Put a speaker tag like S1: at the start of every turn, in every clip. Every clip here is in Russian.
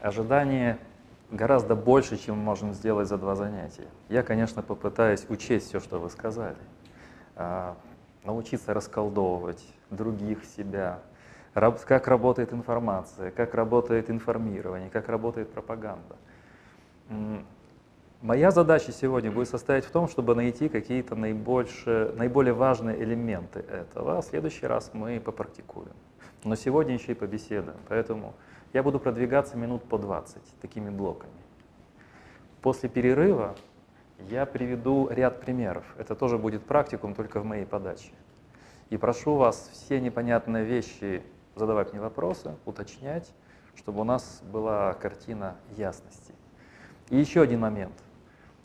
S1: ожидание гораздо больше, чем мы можем сделать за два занятия. Я, конечно, попытаюсь учесть все, что вы сказали, а, научиться расколдовывать других, себя, как работает информация, как работает информирование, как работает пропаганда. Моя задача сегодня будет состоять в том, чтобы найти какие-то наиболее важные элементы этого. А в следующий раз мы попрактикуем. Но сегодня еще и побеседуем. Поэтому я буду продвигаться минут по 20 такими блоками. После перерыва я приведу ряд примеров. Это тоже будет практикум, только в моей подаче. И прошу вас все непонятные вещи задавать мне вопросы, уточнять, чтобы у нас была картина ясности. И еще один момент –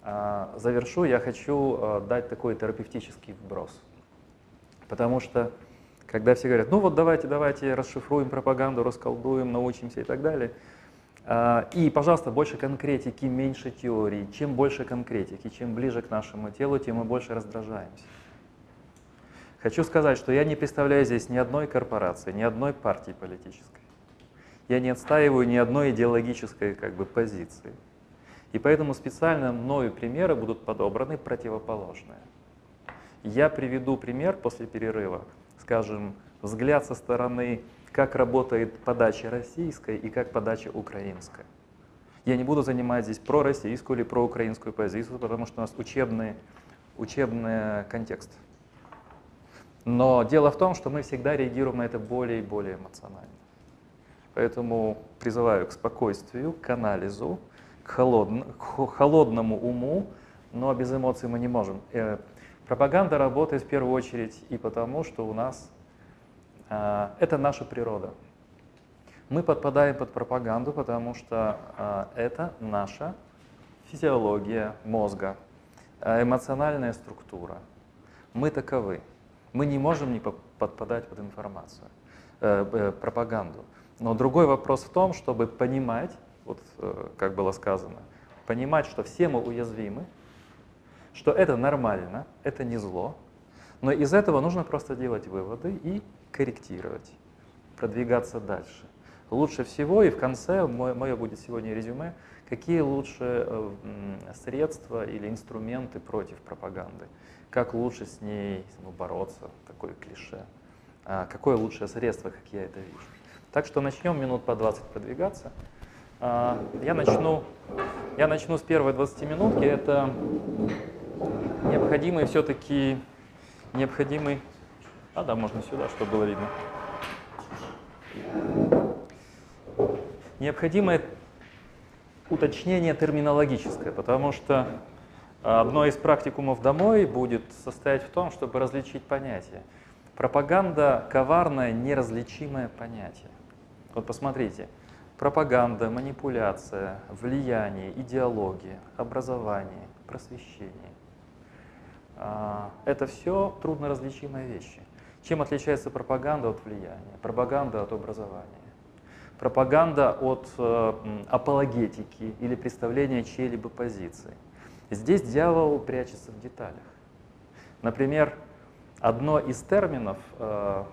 S1: а, завершу, я хочу а, дать такой терапевтический вброс. Потому что, когда все говорят, ну вот давайте, давайте расшифруем пропаганду, расколдуем, научимся и так далее, а, и, пожалуйста, больше конкретики, меньше теории. Чем больше конкретики, чем ближе к нашему телу, тем мы больше раздражаемся. Хочу сказать, что я не представляю здесь ни одной корпорации, ни одной партии политической. Я не отстаиваю ни одной идеологической как бы, позиции. И поэтому специально мною примеры будут подобраны противоположные. Я приведу пример после перерыва, скажем, взгляд со стороны, как работает подача российская и как подача украинская. Я не буду занимать здесь про российскую или про украинскую позицию, потому что у нас учебный, учебный контекст. Но дело в том, что мы всегда реагируем на это более и более эмоционально. Поэтому призываю к спокойствию, к анализу, к, холодно, холодному уму, но без эмоций мы не можем. Пропаганда работает в первую очередь и потому, что у нас э, это наша природа. Мы подпадаем под пропаганду, потому что э, это наша физиология мозга, э, эмоциональная структура. Мы таковы. Мы не можем не подпадать под информацию, э, пропаганду. Но другой вопрос в том, чтобы понимать, вот э, как было сказано, понимать, что все мы уязвимы, что это нормально, это не зло, но из этого нужно просто делать выводы и корректировать, продвигаться дальше. Лучше всего, и в конце мое, будет сегодня резюме, какие лучше э, средства или инструменты против пропаганды, как лучше с ней ну, бороться, такое клише, а какое лучшее средство, как я это вижу. Так что начнем минут по 20 продвигаться. А, я начну, я начну с первой 20 минутки. Это необходимый все-таки, необходимый, а да, можно сюда, чтобы было видно. Необходимое уточнение терминологическое, потому что одно из практикумов домой будет состоять в том, чтобы различить понятия. Пропаганда – коварное, неразличимое понятие. Вот посмотрите – пропаганда, манипуляция, влияние, идеология, образование, просвещение. А, это все трудноразличимые вещи. Чем отличается пропаганда от влияния, пропаганда от образования? Пропаганда от э, апологетики или представления чьей-либо позиции. Здесь дьявол прячется в деталях. Например, одно из терминов э,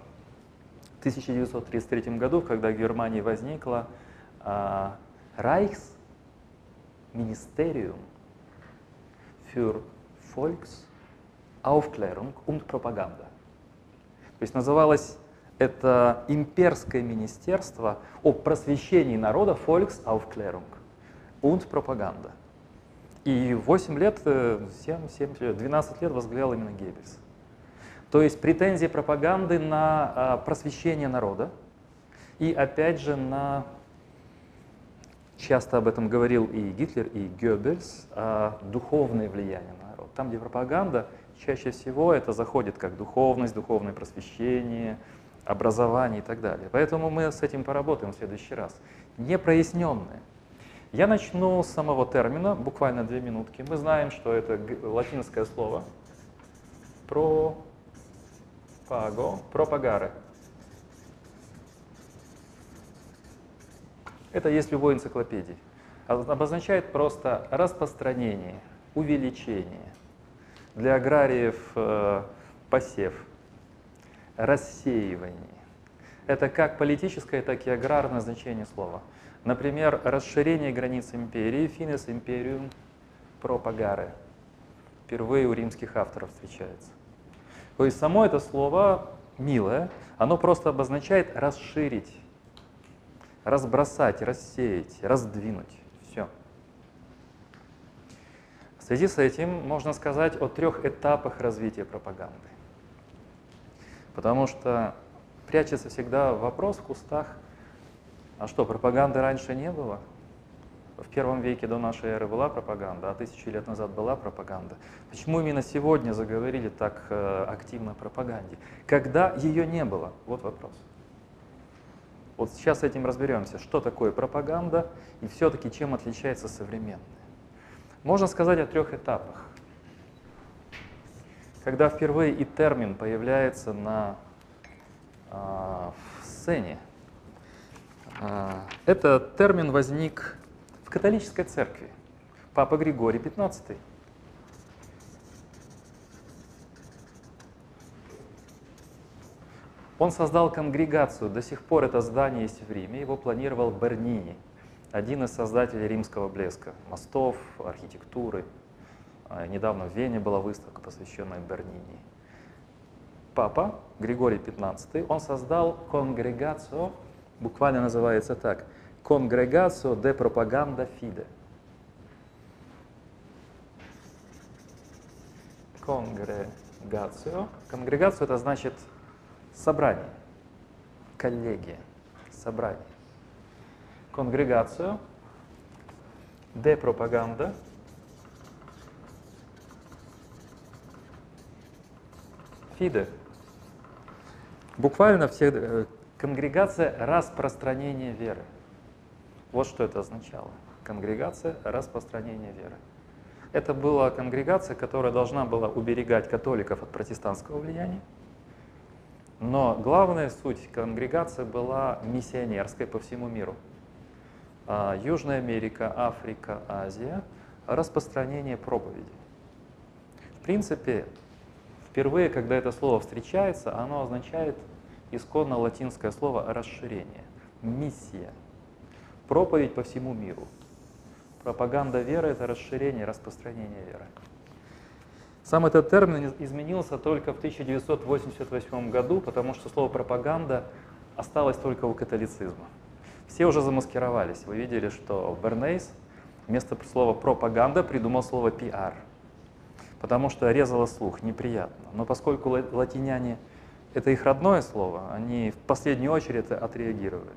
S1: в 1933 году, когда в Германии возникла Reichsministerium für Volksaufklärung und Propaganda. То есть называлось это имперское министерство о просвещении народа Volksaufklärung und Propaganda. И 8 лет, 7, 7 лет, 12 лет возглавлял именно Геббельс. То есть претензии пропаганды на а, просвещение народа и опять же на часто об этом говорил и Гитлер, и Геббельс, а духовное влияние на народ. Там, где пропаганда, чаще всего это заходит как духовность, духовное просвещение, образование и так далее. Поэтому мы с этим поработаем в следующий раз. Непроясненное. Я начну с самого термина, буквально две минутки. Мы знаем, что это латинское слово про паго, пропагаре. Это есть в любой энциклопедии. Обозначает просто распространение, увеличение. Для аграриев э, посев, рассеивание. Это как политическое, так и аграрное значение слова. Например, расширение границ империи, финес империум пропагаре. Впервые у римских авторов встречается. То есть само это слово милое, оно просто обозначает расширить, разбросать, рассеять, раздвинуть. Все. В связи с этим можно сказать о трех этапах развития пропаганды. Потому что прячется всегда вопрос в кустах, а что, пропаганды раньше не было? В первом веке до нашей эры была пропаганда, а тысячи лет назад была пропаганда. Почему именно сегодня заговорили так э, активно о пропаганде? Когда ее не было? Вот вопрос. Вот сейчас с этим разберемся, что такое пропаганда и все-таки чем отличается современная. Можно сказать о трех этапах. Когда впервые и термин появляется на э, сцене, э, этот термин возник в католической церкви. Папа Григорий XV. Он создал конгрегацию, до сих пор это здание есть в Риме, его планировал Бернини, один из создателей римского блеска, мостов, архитектуры. А, недавно в Вене была выставка, посвященная Бернини. Папа Григорий XV, он создал конгрегацию, буквально называется так, конгрегацию де пропаганда фиде. Конгрегацию. Конгрегацию это значит собрание, коллегия, собрание. Конгрегацию, де пропаганда, фиде. Буквально все, э, конгрегация распространения веры. Вот что это означало. Конгрегация распространения веры. Это была конгрегация, которая должна была уберегать католиков от протестантского влияния, но главная суть конгрегации была миссионерской по всему миру. А, Южная Америка, Африка, Азия, распространение проповеди. В принципе, впервые, когда это слово встречается, оно означает исконно латинское слово «расширение», «миссия», проповедь по всему миру. Пропаганда веры — это расширение, распространение веры. Сам этот термин изменился только в 1988 году, потому что слово «пропаганда» осталось только у католицизма. Все уже замаскировались. Вы видели, что Бернейс вместо слова «пропаганда» придумал слово «пиар», потому что резало слух, неприятно. Но поскольку латиняне — это их родное слово, они в последнюю очередь отреагировали.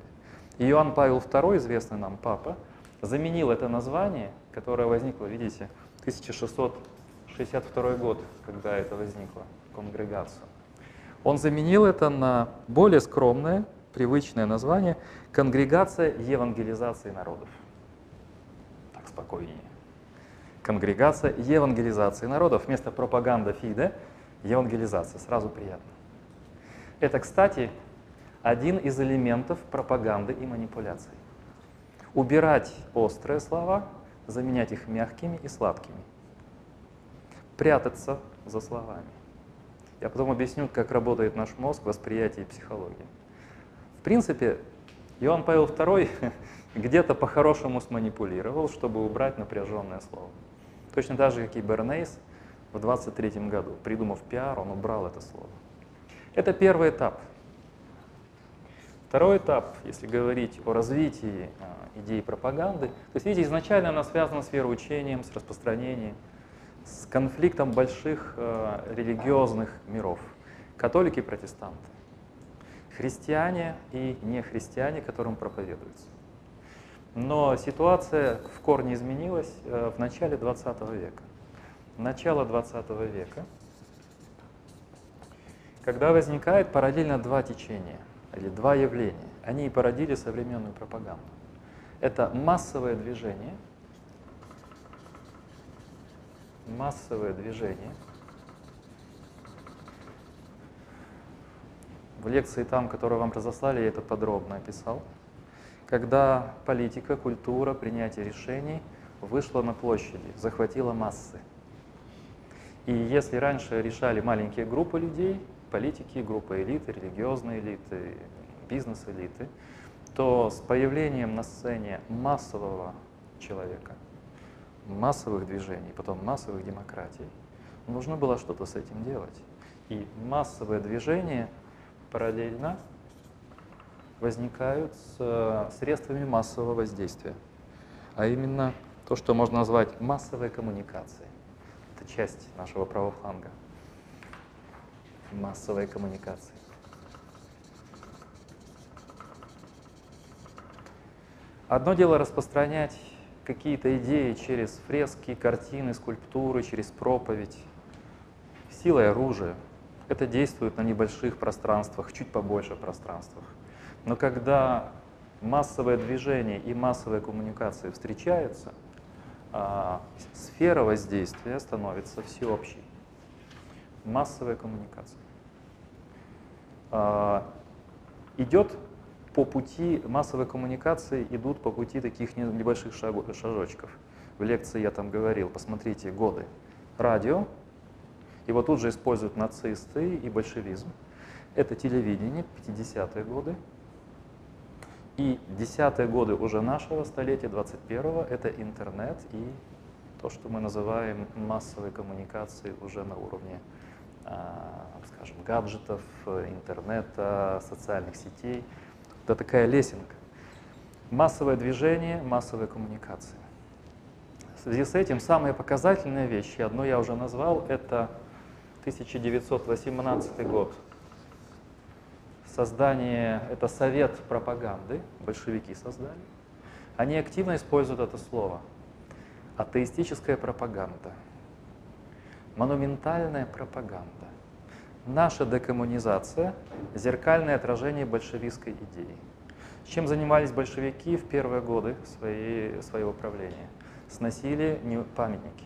S1: И Иоанн Павел II, известный нам папа, заменил это название, которое возникло, видите, в 1600 1962 год, когда это возникло, конгрегацию. Он заменил это на более скромное, привычное название «Конгрегация евангелизации народов». Так спокойнее. Конгрегация евангелизации народов. Вместо пропаганда ФИДе – евангелизация. Сразу приятно. Это, кстати, один из элементов пропаганды и манипуляций. Убирать острые слова, заменять их мягкими и сладкими – прятаться за словами. Я потом объясню, как работает наш мозг, восприятие и психология. Принципе, Иоанн Павел II где-то по-хорошему сманипулировал, чтобы убрать напряженное слово. Точно так же, как и Бернейс в 23 году. Придумав пиар, он убрал это слово. Это первый этап. Второй этап, если говорить о развитии а, идеи пропаганды, то есть, видите, изначально она связана с вероучением, с распространением, с конфликтом больших э, религиозных миров. Католики и протестанты. Христиане и нехристиане, которым проповедуется. Но ситуация в корне изменилась э, в начале 20 века. Начало 20 века, когда возникает параллельно два течения или два явления. Они и породили современную пропаганду. Это массовое движение – массовое движение. В лекции там, которую вам разослали, я это подробно описал. Когда политика, культура, принятие решений вышла на площади, захватила массы. И если раньше решали маленькие группы людей, политики, группы элиты, религиозные элиты, бизнес-элиты, то с появлением на сцене массового человека, массовых движений, потом массовых демократий, нужно было что-то с этим делать. И массовые движения параллельно возникают с э, средствами массового воздействия, а именно то, что можно назвать массовой коммуникацией. Это часть нашего правого фланга. Массовой коммуникации. Одно дело распространять какие-то идеи через фрески, картины, скульптуры, через проповедь, силой оружия. Это действует на небольших пространствах, чуть побольше пространствах. Но когда массовое движение и массовая коммуникация встречаются, а, сфера воздействия становится всеобщей. Массовая коммуникация. А, идет по пути массовой коммуникации идут по пути таких небольших шажочков. В лекции я там говорил, посмотрите, годы. Радио, его тут же используют нацисты и большевизм. Это телевидение, 50-е годы. И десятые годы уже нашего столетия, 21-го, это интернет и то, что мы называем массовой коммуникацией уже на уровне, а, скажем, гаджетов, интернета, социальных сетей – это такая лесенка. Массовое движение, массовая коммуникация. В связи с этим самые показательные вещи, одно я уже назвал, это 1918 год. Создание, это совет пропаганды, большевики создали. Они активно используют это слово. Атеистическая пропаганда, монументальная пропаганда, Наша декоммунизация – зеркальное отражение большевистской идеи. Чем занимались большевики в первые годы своей, своего правления? Сносили памятники,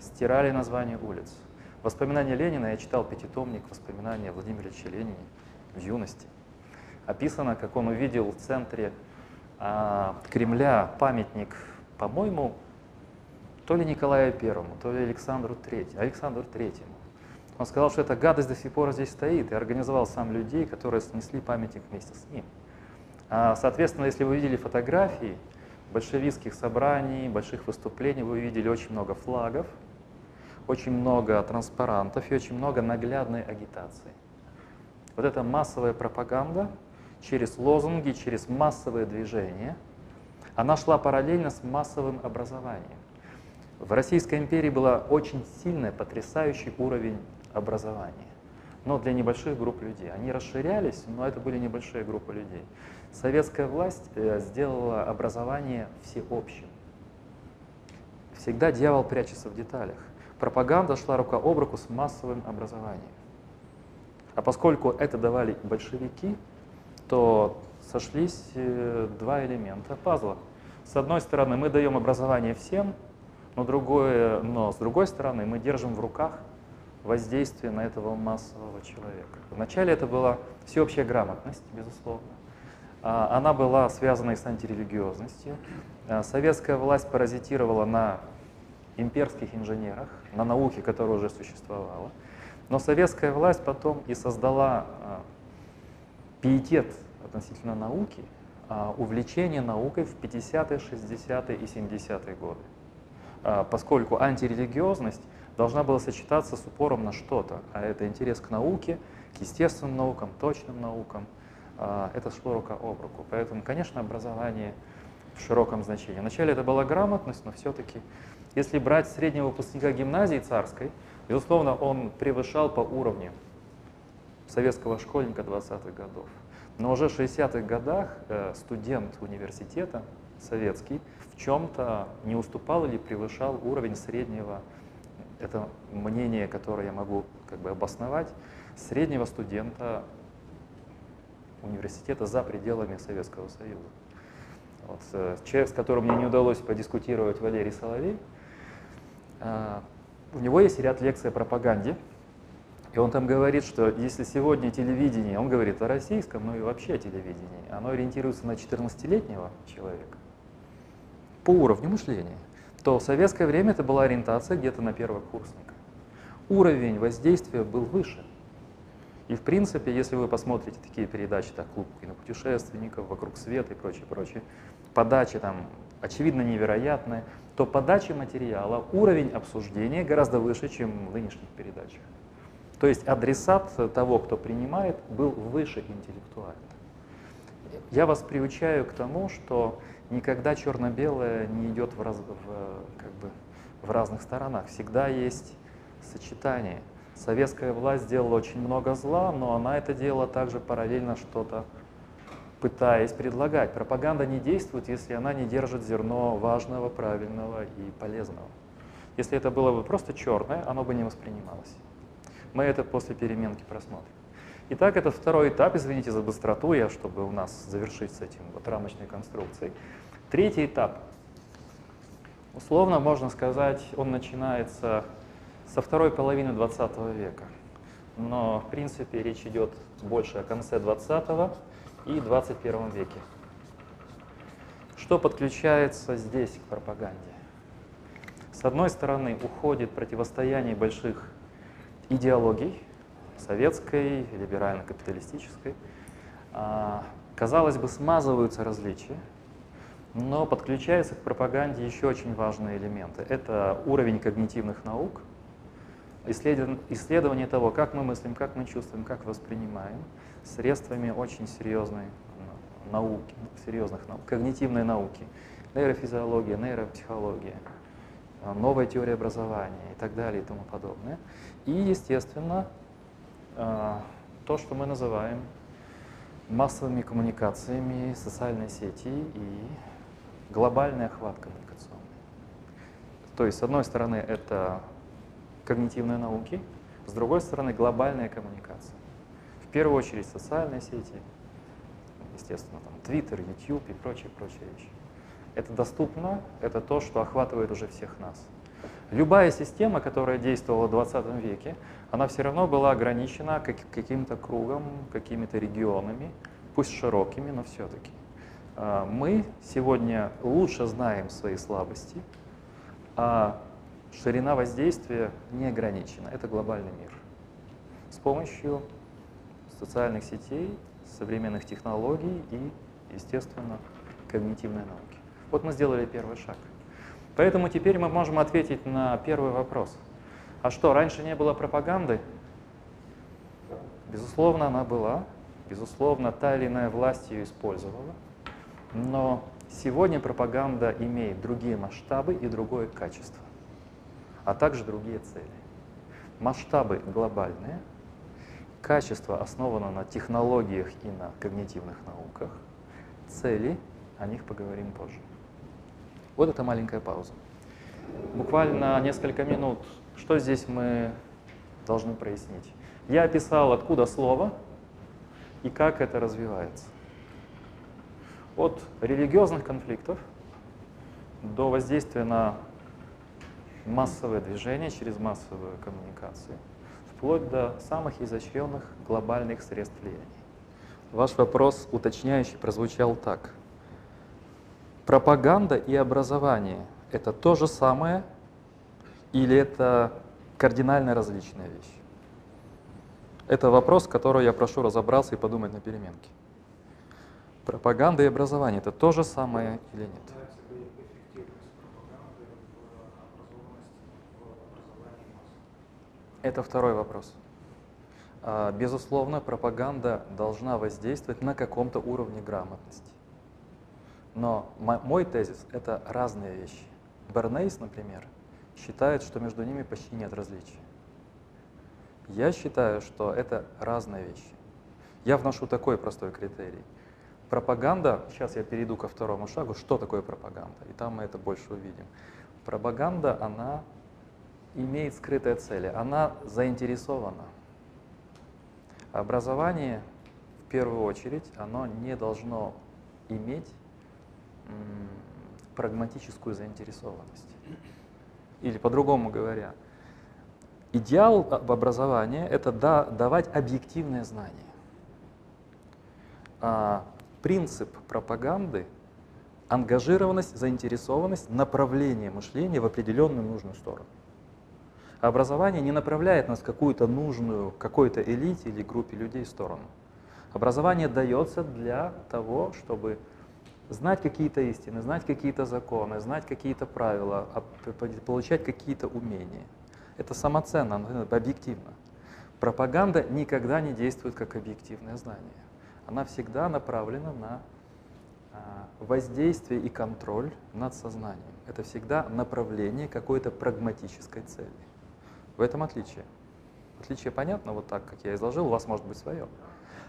S1: стирали названия улиц. Воспоминания Ленина, я читал пятитомник воспоминания Владимира Ильича Ленина в юности. Описано, как он увидел в центре а, Кремля памятник, по-моему, то ли Николаю Первому, то ли Александру Третьему, Александру Третьему. Он сказал, что эта гадость до сих пор здесь стоит, и организовал сам людей, которые снесли памятник вместе с ним. А, соответственно, если вы видели фотографии большевистских собраний, больших выступлений, вы увидели очень много флагов, очень много транспарантов и очень много наглядной агитации. Вот эта массовая пропаганда через лозунги, через массовые движения, она шла параллельно с массовым образованием. В Российской империи был очень сильный, потрясающий уровень образования, но для небольших групп людей. Они расширялись, но это были небольшие группы людей. Советская власть э, сделала образование всеобщим. Всегда дьявол прячется в деталях. Пропаганда шла рука об руку с массовым образованием. А поскольку это давали большевики, то сошлись э, два элемента пазла. С одной стороны, мы даем образование всем, но, другое, но с другой стороны, мы держим в руках воздействие на этого массового человека. Вначале это была всеобщая грамотность, безусловно. А, она была связана и с антирелигиозностью. А, советская власть паразитировала на имперских инженерах, на науке, которая уже существовала. Но советская власть потом и создала а, пиетет относительно науки, увлечение наукой в 50-е, 60-е и 70-е годы. Поскольку антирелигиозность должна была сочетаться с упором на что-то, а это интерес к науке, к естественным наукам, точным наукам. А, это шло рука об руку. Поэтому, конечно, образование в широком значении. Вначале это была грамотность, но все-таки, если брать среднего выпускника гимназии царской, безусловно, он превышал по уровню советского школьника 20-х годов. Но уже в 60-х годах э, студент университета советский в чем-то не уступал или превышал уровень среднего это мнение, которое я могу как бы обосновать, среднего студента университета за пределами Советского Союза. Вот, э, человек, с которым мне не удалось подискутировать, Валерий Соловей, у него есть ряд лекций о пропаганде, и он там говорит, что если сегодня телевидение, он говорит о российском, ну и вообще о телевидении, оно ориентируется на 14-летнего человека по уровню мышления то в советское время это была ориентация где-то на первокурсника. Уровень воздействия был выше. И в принципе, если вы посмотрите такие передачи, как «Клуб кинопутешественников», «Вокруг света» и прочее, прочее, подачи там очевидно невероятные, то подача материала, уровень обсуждения гораздо выше, чем в нынешних передачах. То есть адресат того, кто принимает, был выше интеллектуально. Я вас приучаю к тому, что никогда черно-белое не идет в, раз, в, как бы, в разных сторонах. Всегда есть сочетание. Советская власть сделала очень много зла, но она это делала также параллельно что-то пытаясь предлагать. Пропаганда не действует, если она не держит зерно важного, правильного и полезного. Если это было бы просто черное, оно бы не воспринималось. Мы это после переменки просмотрим. Итак, это второй этап, извините за быстроту, я, чтобы у нас завершить с этим вот рамочной конструкцией. Третий этап. Условно можно сказать, он начинается со второй половины 20 века. Но, в принципе, речь идет больше о конце 20 и 21 веке. Что подключается здесь к пропаганде? С одной стороны, уходит противостояние больших идеологий, советской, либерально-капиталистической. А, казалось бы, смазываются различия, но подключаются к пропаганде еще очень важные элементы. Это уровень когнитивных наук, исследование того, как мы мыслим, как мы чувствуем, как воспринимаем, средствами очень серьезной науки, серьезных наук, когнитивной науки, нейрофизиология, нейропсихология, новая теория образования и так далее и тому подобное. И, естественно, а, то, что мы называем массовыми коммуникациями, социальные сети и глобальный охват коммуникационный. То есть, с одной стороны, это когнитивные науки, с другой стороны, глобальная коммуникация. В первую очередь, социальные сети, естественно, там, Twitter, YouTube и прочие, прочие вещи. Это доступно, это то, что охватывает уже всех нас. Любая система, которая действовала в 20 веке, она все равно была ограничена каким-то кругом, какими-то регионами, пусть широкими, но все-таки. А, мы сегодня лучше знаем свои слабости, а ширина воздействия не ограничена. Это глобальный мир. С помощью социальных сетей, современных технологий и, естественно, когнитивной науки. Вот мы сделали первый шаг – Поэтому теперь мы можем ответить на первый вопрос. А что, раньше не было пропаганды? Безусловно, она была. Безусловно, та или иная власть ее использовала. Но сегодня пропаганда имеет другие масштабы и другое качество, а также другие цели. Масштабы глобальные, качество основано на технологиях и на когнитивных науках, цели, о них поговорим позже. Вот эта маленькая пауза. Буквально несколько минут. Что здесь мы должны прояснить? Я описал, откуда слово и как это развивается. От религиозных конфликтов до воздействия на массовое движение через массовую коммуникацию, вплоть до самых изощренных глобальных средств влияния. Ваш вопрос уточняющий прозвучал так – Пропаганда и образование – это то же самое или это кардинально различная вещь? Это вопрос, который я прошу разобраться и подумать на переменке. Пропаганда и образование – это то же самое или нет? Это второй вопрос. А, безусловно, пропаганда должна воздействовать на каком-то уровне грамотности. Но мой тезис — это разные вещи. Бернейс, например, считает, что между ними почти нет различий. Я считаю, что это разные вещи. Я вношу такой простой критерий. Пропаганда, сейчас я перейду ко второму шагу, что такое пропаганда, и там мы это больше увидим. Пропаганда, она имеет скрытые цели, она заинтересована. Образование, в первую очередь, оно не должно иметь прагматическую заинтересованность. Или по-другому говоря, идеал в образовании – это да, давать объективное знание. А принцип пропаганды – ангажированность, заинтересованность, направление мышления в определенную нужную сторону. А образование не направляет нас в какую-то нужную какой-то элите или группе людей в сторону. Образование дается для того, чтобы знать какие-то истины, знать какие-то законы, знать какие-то правила, получать какие-то умения. Это самоценно, объективно. Пропаганда никогда не действует как объективное знание. Она всегда направлена на а, воздействие и контроль над сознанием. Это всегда направление какой-то прагматической цели. В этом отличие. Отличие понятно, вот так, как я изложил, у вас может быть свое.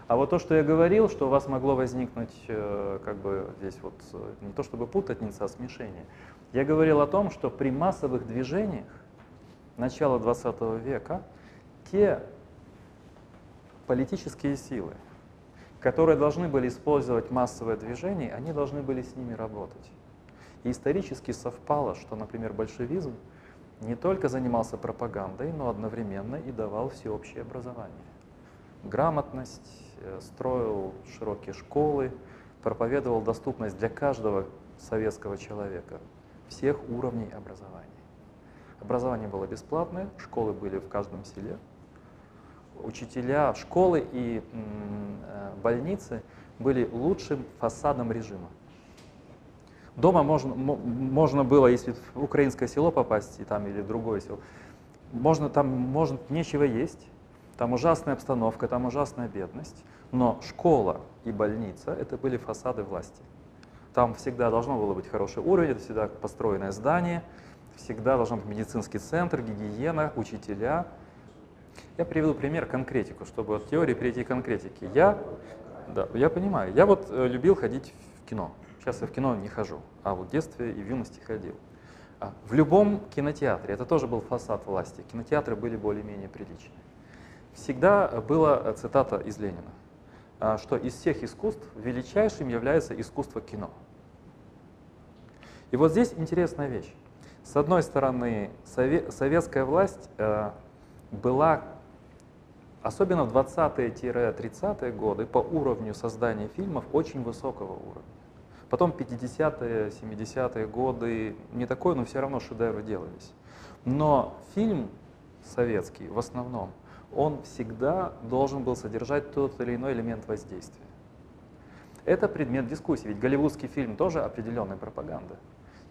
S1: А вот то, что я говорил, что у вас могло возникнуть, э, как бы здесь вот, э, не то чтобы путаница, а смешение. Я говорил о том, что при массовых движениях начала 20 века те политические силы, которые должны были использовать массовое движение, они должны были с ними работать. И исторически совпало, что, например, большевизм не только занимался пропагандой, но одновременно и давал всеобщее образование. Грамотность, э, строил широкие школы, проповедовал доступность для каждого советского человека всех уровней образования. Образование было бесплатное, школы были в каждом селе, учителя, школы и э, больницы были лучшим фасадом режима. Дома можно, можно было, если в украинское село попасть, и там, или в другое село, можно, там можно нечего есть, там ужасная обстановка, там ужасная бедность, но школа и больница — это были фасады власти. Там всегда должно было быть хороший уровень, это всегда построенное здание, всегда должен быть медицинский центр, гигиена, учителя — я приведу пример, конкретику, чтобы от теории перейти к конкретике. Я, да, я понимаю, я вот э, любил ходить в кино. Сейчас я в кино не хожу, а в детстве и в юности ходил. А, в любом кинотеатре, это тоже был фасад власти, кинотеатры были более-менее приличные. Всегда была э, цитата из Ленина, а, что из всех искусств величайшим является искусство кино. И вот здесь интересная вещь. С одной стороны, советская власть э, была особенно в 20-30-е годы, по уровню создания фильмов очень высокого уровня. Потом 50-е, 70-е годы, не такой, но все равно шедевры делались. Но фильм советский в основном, он всегда должен был содержать тот или иной элемент воздействия. Это предмет дискуссии, ведь голливудский фильм тоже определенная пропаганда,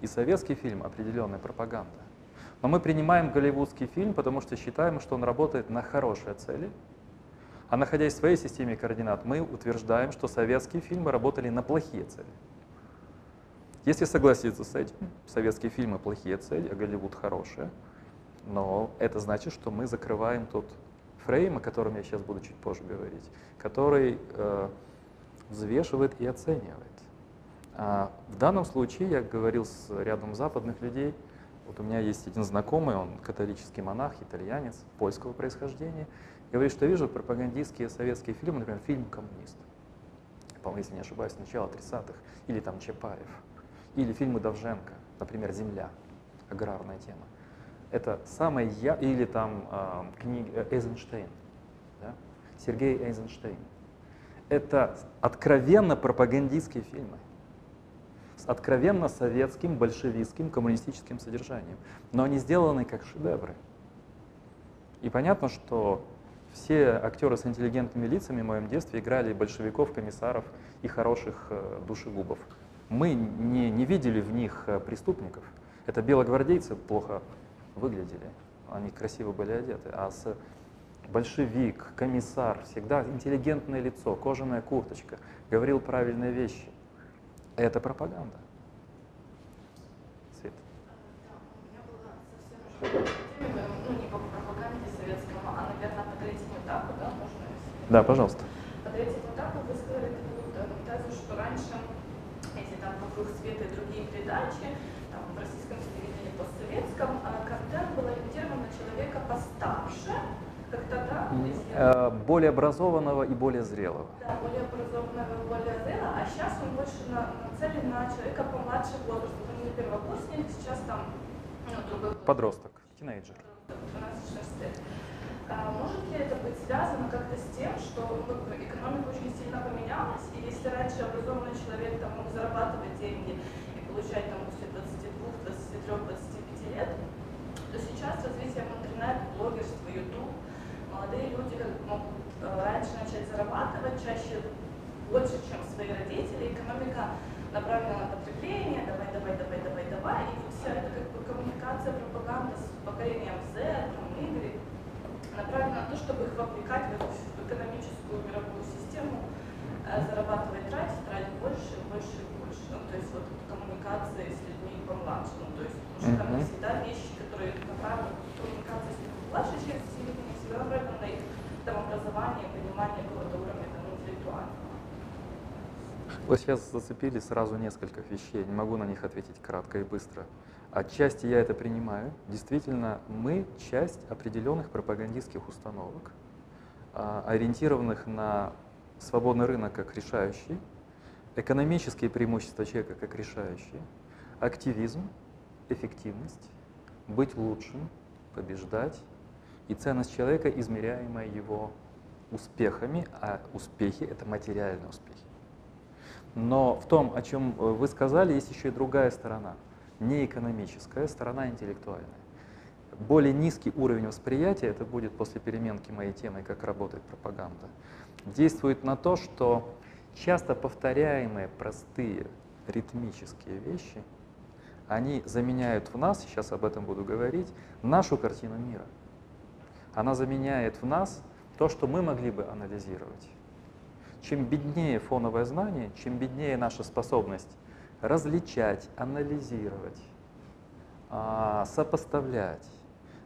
S1: и советский фильм определенная пропаганда. Но мы принимаем голливудский фильм, потому что считаем, что он работает на хорошие цели. А находясь в своей системе координат, мы утверждаем, что советские фильмы работали на плохие цели. Если согласиться с этим, советские фильмы плохие цели, а Голливуд хорошие, но это значит, что мы закрываем тот фрейм, о котором я сейчас буду чуть позже говорить, который э, взвешивает и оценивает. А в данном случае я говорил с рядом западных людей, вот у меня есть один знакомый, он католический монах, итальянец, польского происхождения. Говорит, что вижу пропагандистские советские фильмы, например, фильм «Коммунист». По-моему, если не ошибаюсь, начало 30-х. Или там Чапаев. Или фильмы Довженко, например, «Земля», аграрная тема. Это самое я... Или там э, книга Эйзенштейн, да? Сергей Эйзенштейн. Это откровенно пропагандистские фильмы с откровенно советским, большевистским, коммунистическим содержанием. Но они сделаны как шедевры. И понятно, что все актеры с интеллигентными лицами в моем детстве играли большевиков, комиссаров и хороших э, душегубов. Мы не, не видели в них э, преступников. Это белогвардейцы плохо выглядели, они красиво были одеты. А с большевик, комиссар, всегда интеллигентное лицо, кожаная курточка, говорил правильные вещи. Это пропаганда.
S2: Свет. ну, не по пропаганде советскому, а, наверное, по третьему этапу, да, можно?
S1: Да, пожалуйста.
S2: По третьему этапу вы сказали такую тезу, что раньше «Вокруг света» и другие передачи, там, в российском телевидении, постсоветском, а контент был ориентирован на человека постарше, как тогда, если...
S1: Э, более образованного и более зрелого.
S2: Да, более образованного и более зрелого, а сейчас он больше на, нацелен на человека помладше возраста. Он не первокурсник, сейчас там ну, другой...
S1: Подросток, тинейджер.
S2: 12-16 лет. А может ли это быть связано как-то с тем, что ну, экономика очень сильно поменялась, и если раньше образованный человек там, мог зарабатывать деньги и получать там, после 22, 23, 25 лет, то сейчас развитие интернет, блогерство, YouTube, молодые люди как могут э, раньше начать зарабатывать, чаще больше, то есть вот коммуникации с людьми помладше. Ну, то есть, потому что там
S1: Мгм.
S2: всегда вещи, которые направлены на коммуникацию с людьми младше, чем телевидение, всегда направлены на их там, образование, понимание какого-то уровня там, интеллектуального.
S1: Вы сейчас зацепили сразу несколько вещей, не могу на них ответить кратко и быстро. Отчасти я это принимаю. Действительно, мы часть определенных пропагандистских установок, а, ориентированных на свободный рынок как решающий, экономические преимущества человека как решающие, активизм, эффективность, быть лучшим, побеждать и ценность человека, измеряемая его успехами, а успехи — это материальные успехи. Но в том, о чем э, вы сказали, есть еще и другая сторона, не экономическая, сторона интеллектуальная. Более низкий уровень восприятия, это будет после переменки моей темы, как работает пропаганда, действует на то, что часто повторяемые простые ритмические вещи, они заменяют в нас, сейчас об этом буду говорить, нашу картину мира. Она заменяет в нас то, что мы могли бы анализировать. Чем беднее фоновое знание, чем беднее наша способность различать, анализировать, а, сопоставлять,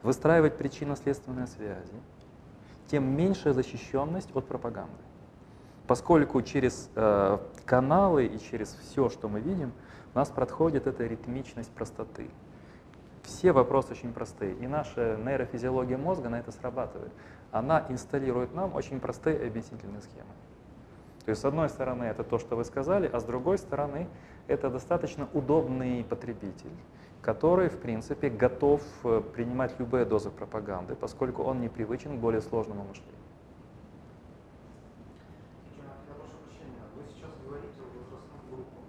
S1: выстраивать причинно-следственные связи, тем меньшая защищенность от пропаганды. Поскольку через э, каналы и через все, что мы видим, у нас проходит эта ритмичность простоты. Все вопросы очень простые, и наша нейрофизиология мозга на это срабатывает. Она инсталирует нам очень простые объяснительные схемы. То есть, с одной стороны, это то, что вы сказали, а с другой стороны, это достаточно удобный потребитель, который, в принципе, готов э, принимать любые дозы пропаганды, поскольку он не привычен к более сложному мышлению.
S3: Я прошу прощения, вы сейчас говорите о возрастных группах.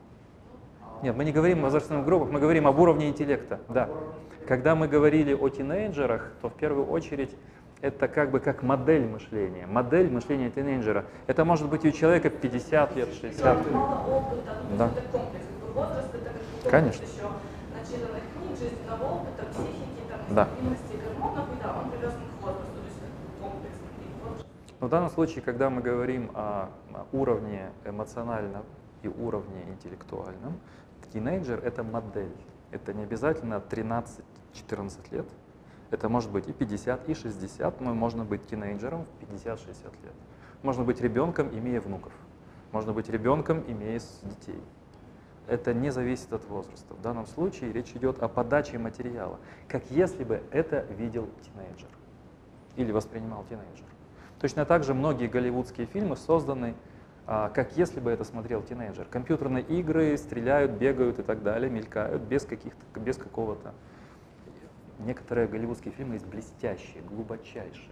S3: А
S1: Нет, мы не говорим о возрастных группах, мы говорим об уровне интеллекта. Да. Когда мы говорили о тинейджерах, то в первую очередь это как бы как модель мышления. Модель мышления тинейджера. Это может быть и у человека 50 лет, 60
S2: Там
S1: лет.
S2: ну,
S1: Да. Конечно.
S2: там,
S1: Да. Но в данном случае, когда мы говорим о уровне эмоциональном и уровне интеллектуальном, тинейджер — это модель. Это не обязательно 13-14 лет. Это может быть и 50, и 60, но можно быть тинейджером в 50-60 лет. Можно быть ребенком, имея внуков. Можно быть ребенком, имея детей. Это не зависит от возраста. В данном случае речь идет о подаче материала, как если бы это видел тинейджер или воспринимал тинейджер. Точно так же многие голливудские фильмы созданы, как если бы это смотрел тинейджер. Компьютерные игры стреляют, бегают и так далее, мелькают без, каких-то, без какого-то... Некоторые голливудские фильмы есть блестящие, глубочайшие.